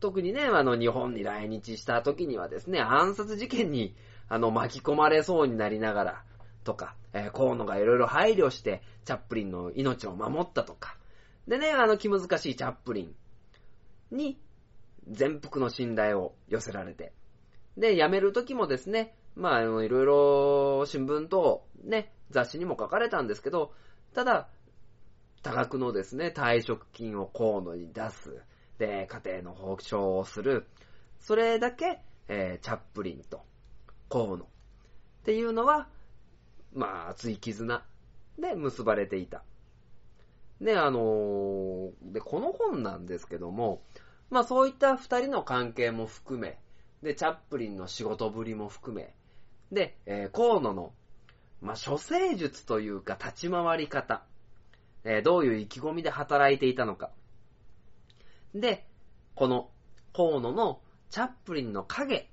特にね、あの、日本に来日した時にはですね、暗殺事件に、あの、巻き込まれそうになりながら、とか、えー、河野がいろいろ配慮して、チャップリンの命を守ったとか、でね、あの気難しいチャップリンに全幅の信頼を寄せられて。で、辞める時もですね、まあ、いろいろ新聞とね、雑誌にも書かれたんですけど、ただ、多額のですね、退職金を河野に出す。で、家庭の保障をする。それだけ、えーチャップリンと河野っていうのは、まあ、熱い絆で結ばれていた。で、あのーで、この本なんですけども、まあそういった二人の関係も含め、で、チャップリンの仕事ぶりも含め、で、えー河野の、まあ処世術というか立ち回り方、えーどういう意気込みで働いていたのか。で、この河野のチャップリンの影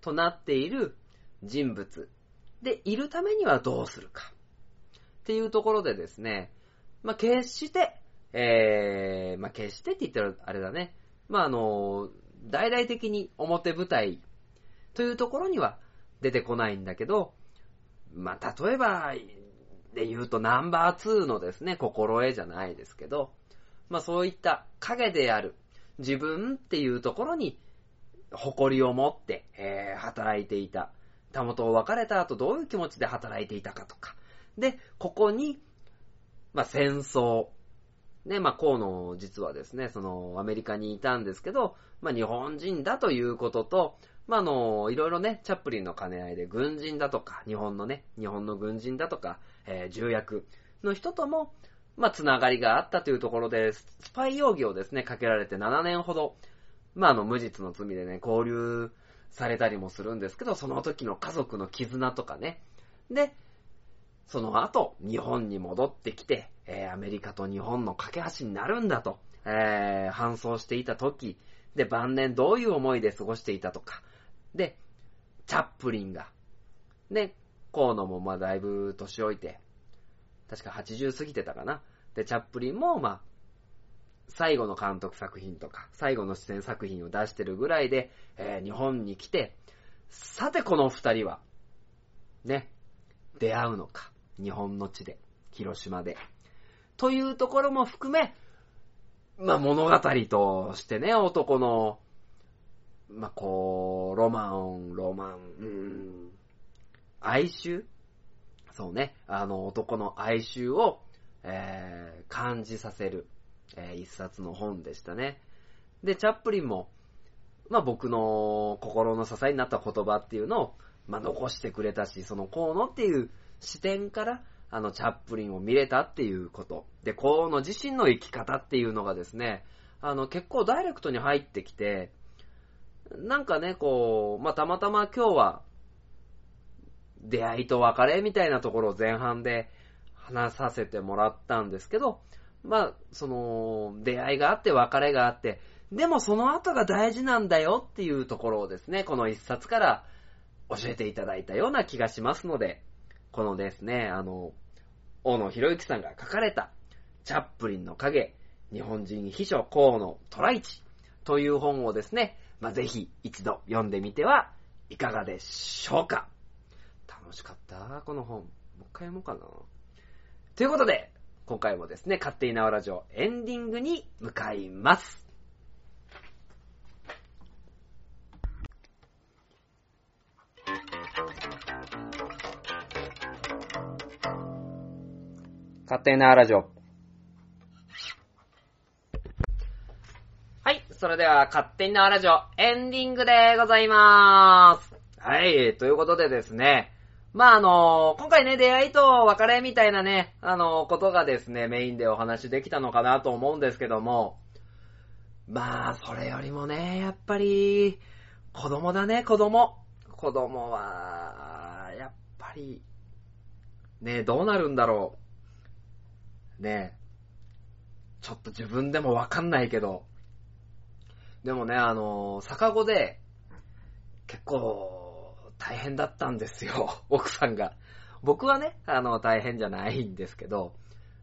となっている人物でいるためにはどうするか。っていうところでですね、まあ、決して、えー、まあ、決してって言ったらあれだね。まあ、あの、大々的に表舞台というところには出てこないんだけど、まあ、例えば、で言うとナンバー2のですね、心得じゃないですけど、まあ、そういった影である自分っていうところに誇りを持って、えー働いていた。たもとを別れた後どういう気持ちで働いていたかとか。で、ここに、まあ、戦争。ね、まあ、河野実はですね、その、アメリカにいたんですけど、まあ、日本人だということと、まあ、あの、いろいろね、チャップリンの兼ね合いで軍人だとか、日本のね、日本の軍人だとか、えー重役の人とも、まあ、つながりがあったというところで、スパイ容疑をですね、かけられて7年ほど、まあ、あの、無実の罪でね、交流されたりもするんですけど、その時の家族の絆とかね。で、その後、日本に戻ってきて、えーアメリカと日本の架け橋になるんだと、えー搬送していた時、で、晩年どういう思いで過ごしていたとか、で、チャップリンが、ね、河野もまあだいぶ年老いて、確か80過ぎてたかな。で、チャップリンもまあ、最後の監督作品とか、最後の出演作品を出してるぐらいで、えー日本に来て、さてこの二人は、ね、出会うのか。日本の地で、広島で。というところも含め、まあ物語としてね、男の、まあこう、ロマン、ロマン、うーん、哀愁？そうね、あの男の哀愁を、えー感じさせる、えー一冊の本でしたね。で、チャップリンも、まあ僕の心の支えになった言葉っていうのを、まあ残してくれたし、その河野っていう視点から、あのチャップリンを見れたっていうこと。で、河野自身の生き方っていうのがですね、あの結構ダイレクトに入ってきて、なんかね、こう、まあたまたま今日は、出会いと別れみたいなところを前半で話させてもらったんですけど、まあ、その、出会いがあって別れがあって、でもその後が大事なんだよっていうところをですね、この一冊から教えていただいたような気がしますので、このですね、あの、大野博之さんが書かれた、チャップリンの影、日本人秘書河野トライチという本をですね、まあ、ぜひ一度読んでみてはいかがでしょうか。楽しかった、この本。もう一回読もうかな。ということで、今回もですね、勝手に縄ラジオエンディングに向かいます。勝手に縄ラジオ。はい、それでは、勝手に縄ラジオ、エンディングでございまーす。はい、ということでですね。まあ、あの今回ね、出会いと別れみたいなね、あのことがですね、メインでお話できたのかなと思うんですけども、まあ、それよりもね、やっぱり、子供だね、子供。子供は、やっぱり、ねどうなるんだろう。ねちょっと自分でもわかんないけど、でもね、あの、逆子で、結構、大変だったんですよ、奥さんが。僕はね、あの、大変じゃないんですけど、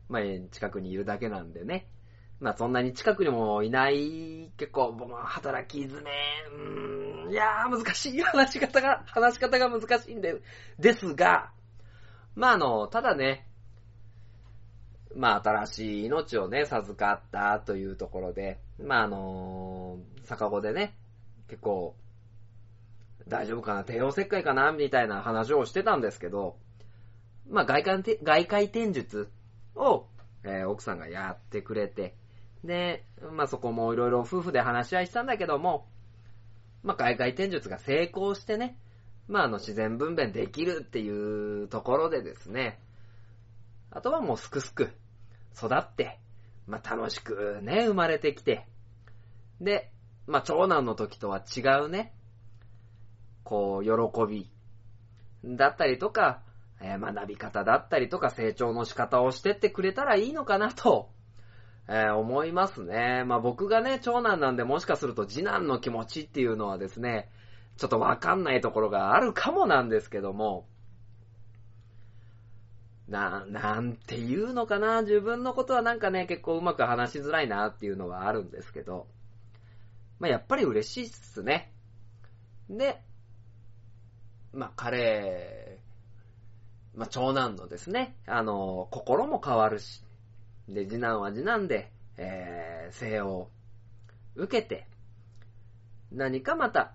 まあ、近くにいるだけなんでね。まあ、そんなに近くにもいない、結構、まあ働き詰め、うーん、いやー、難しい話し方が、話し方が難しいんで、ですが、まあ、あの、ただね、まあ、新しい命をね、授かったというところで、まあ、あの逆子でね、結構、大丈夫かな帝王切開かなみたいな話をしてたんですけど、まあ、外観、外界展術を、えー奥さんがやってくれて、で、まあ、そこもいろいろ夫婦で話し合いしたんだけども、まあ、外界展術が成功してね、まあ、あの、自然分娩できるっていうところでですね、あとはもうすくすく育って、まあ、楽しくね、生まれてきて、で、まあ、長男の時とは違うね、こう、喜びだったりとか、えー学び方だったりとか成長の仕方をしてってくれたらいいのかなと、えー思いますね。まあ、僕がね、長男なんでもしかすると次男の気持ちっていうのはですね、ちょっとわかんないところがあるかもなんですけども、な、なんていうのかな自分のことはなんかね、結構うまく話しづらいなっていうのはあるんですけど、まあ、やっぱり嬉しいっすね。で、まあ、彼、まあ、長男のですね、あの、心も変わるし、で、次男は次男で、えー、生を受けて、何かまた、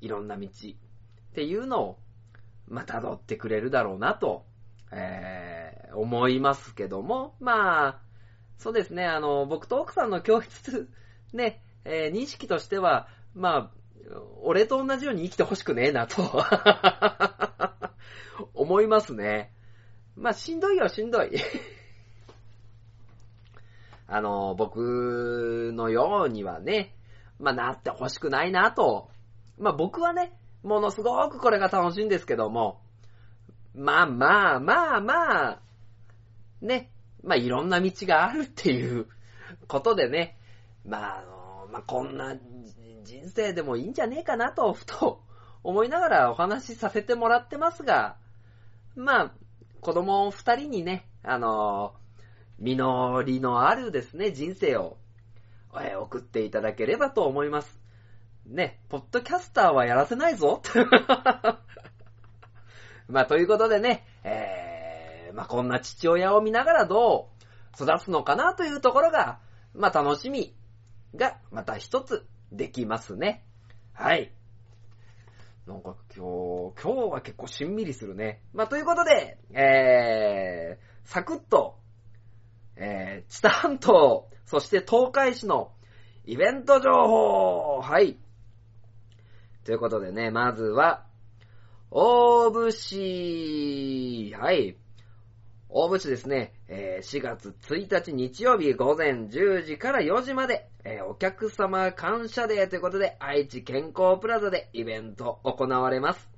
いろんな道っていうのを、まあ、辿ってくれるだろうなと、えー、思いますけども、まあ、そうですね、あの、僕と奥さんの教室、ね、えー認識としては、まあ、俺と同じように生きてほしくねえなと、思いますね。まあ、しんどいよ、しんどい。あの、僕のようにはね、まあ、なってほしくないなと。まあ、僕はね、ものすごくこれが楽しいんですけども、まあまあまあまあ、ね、まあいろんな道があるっていうことでね、まああの、まあこんな人生でもいいんじゃねえかなと、ふと思いながらお話しさせてもらってますが、まあ、子供二人にね、あの、実りのあるですね、人生を、送っていただければと思います。ね、ポッドキャスターはやらせないぞ。まあ、ということでね、えー、まあ、こんな父親を見ながらどう育つのかなというところが、まあ、楽しみがまた一つできますね。はい。なんか今日、今日は結構しんみりするね。まあ、ということで、えー、サクッと、えー、知多半島、そして東海市のイベント情報はい。ということでね、まずは、大府市、はい。大府市ですね、え4月1日日曜日午前10時から4時まで、えお客様感謝デーということで、愛知健康プラザでイベント行われます。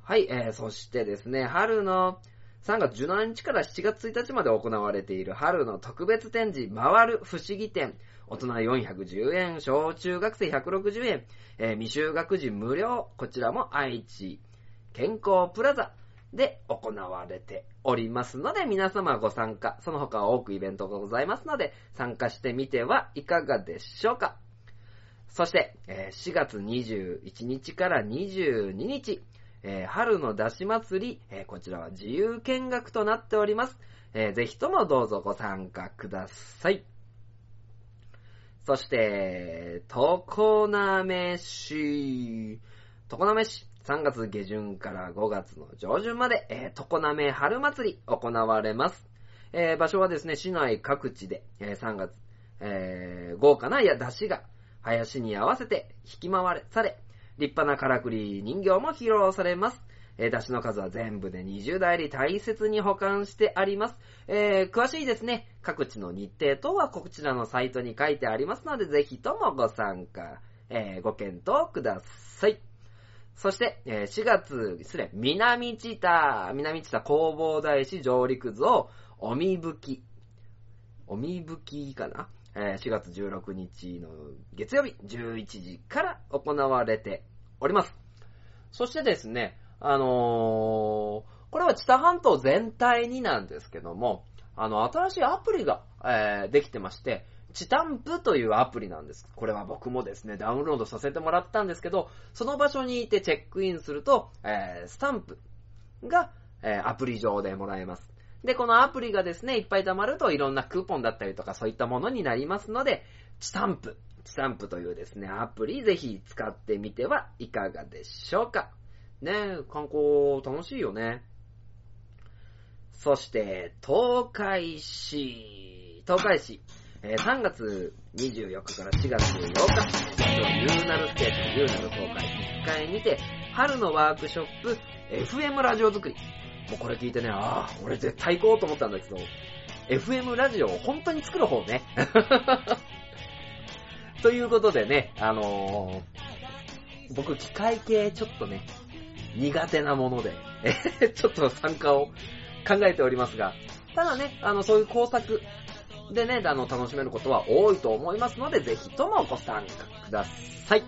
はい、えーそしてですね、春の3月17日から7月1日まで行われている春の特別展示、回る不思議展。大人410円、小中学生160円、えー未就学児無料。こちらも愛知健康プラザで行われておりますので、皆様ご参加、その他多くイベントがございますので、参加してみてはいかがでしょうか。そして、4月21日から22日、春の出し祭り、こちらは自由見学となっております。ぜひともどうぞご参加ください。そして、常滑市。常滑市、3月下旬から5月の上旬まで、えー常滑春祭り行われます。えー場所はですね、市内各地で、えー3月、えー豪華な、いや、出汁が林に合わせて引き回れされ、立派なからくり人形も披露されます。えー、出汁の数は全部で20台り大切に保管してあります。えー、詳しいですね、各地の日程等はこちらのサイトに書いてありますので、ぜひともご参加、えー、ご検討ください。そして、4月、失礼、南知多、南知多弘法大師上陸図を、おみぶき、おみぶきかな、4月16日の月曜日11時から行われております。そしてですね、あのーこれは知多半島全体になんですけども、あの、新しいアプリが、えーできてまして、チタンプというアプリなんです。これは僕もですね、ダウンロードさせてもらったんですけど、その場所にいてチェックインすると、えースタンプが、えーアプリ上でもらえます。で、このアプリがですね、いっぱい溜まるといろんなクーポンだったりとかそういったものになりますので、チタンプ、チタンプというですね、アプリぜひ使ってみてはいかがでしょうか。ね、観光楽しいよね。そして、東海市、東海市、えー3月24日から4月8日、ユーナルステーション、ユーナル東海1階にて、春のワークショップ、FM ラジオ作り。もうこれ聞いてね、ああ、俺絶対行こうと思ったんだけど、FM ラジオを本当に作る方ね。ということでね、あのー僕機械系ちょっとね、苦手なもので、ちょっと参加を考えておりますが、ただね、あの、そういう工作でね、あの、楽しめることは多いと思いますので、ぜひともご参加ください。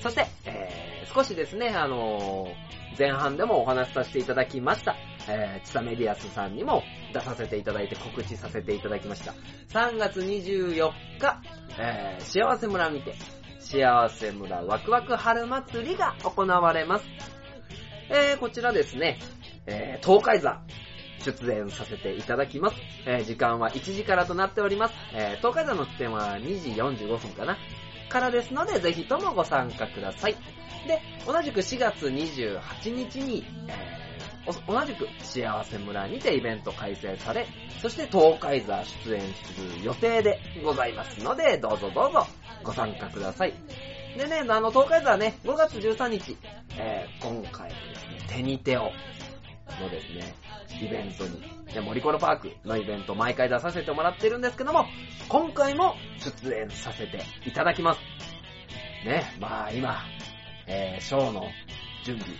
そして、えー、少しですね、あのー前半でもお話しさせていただきました、えー、チサメディアスさんにも出させていただいて告知させていただきました。3月24日、えー、幸せ村にて、幸せ村ワクワク春祭りが行われます。えー、こちらですね、えー、東海座、出演させていただきます。えー時間は1時からとなっております。えー東海座の出演は2時45分かなからですので、ぜひともご参加ください。で、同じく4月28日に、えー同じく幸せ村にてイベント開催され、そして東海座出演する予定でございますので、どうぞどうぞご参加ください。でね、あの、東海座ね、5月13日、えー今回ですね、手に手をのですね、イベントに、で森コロパークのイベント毎回出させてもらってるんですけども、今回も出演させていただきます。ね、まあ今、えー、ショーの準備、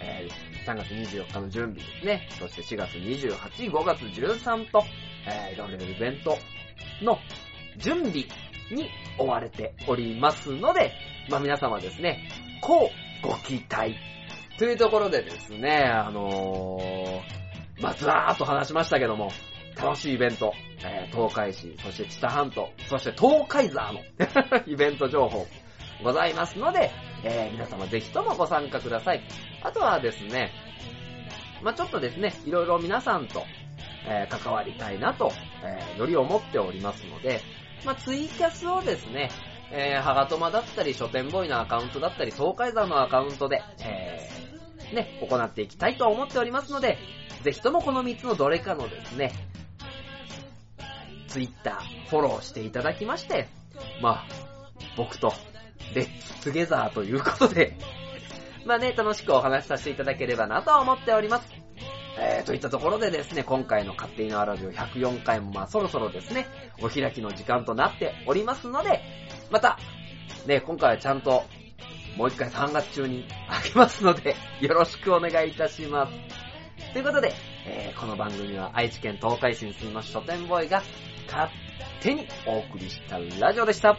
えー、3月24日の準備ですね、そして4月28、5月13と、えー、いろいろイベントの準備に追われておりますので、まあ皆様ですね、こうご期待というところでですね、あのー、まあ、ずらーっと話しましたけども、楽しいイベント、えー東海市、そして知多半島、そして東海座の イベント情報ございますので、えー皆様ぜひともご参加ください。あとはですね、まあ、ちょっとですね、いろいろ皆さんと、えー関わりたいなと、えーより思っておりますので、まあ、ツイキャスをですね、えー、ハガトマだったり、書店ボーイのアカウントだったり、東海山のアカウントで、えー、ね、行っていきたいと思っておりますので、ぜひともこの3つのどれかのですね、ツイッター、フォローしていただきまして、まあ、僕と、レッツトゲザーということで、まあね、楽しくお話しさせていただければなと思っております。えー、といったところでですね、今回の勝手にのラジオ104回もまあそろそろですね、お開きの時間となっておりますので、また、ね、今回はちゃんと、もう一回3月中にあげますので、よろしくお願いいたします。ということで、えーこの番組は愛知県東海市に住みます書店ボーイが勝手にお送りしたラジオでした。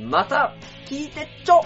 また聞いてちょ